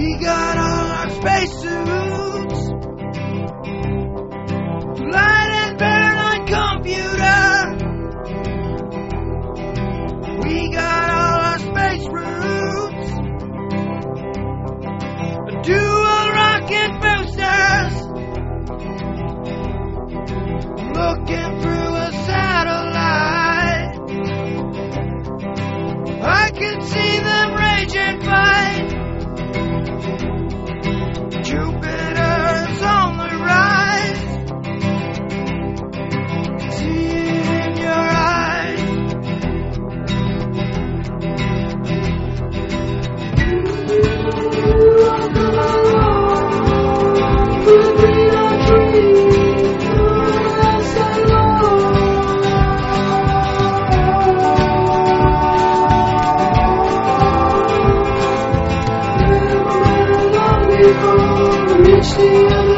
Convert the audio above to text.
We got all our spacesuits. Reach the end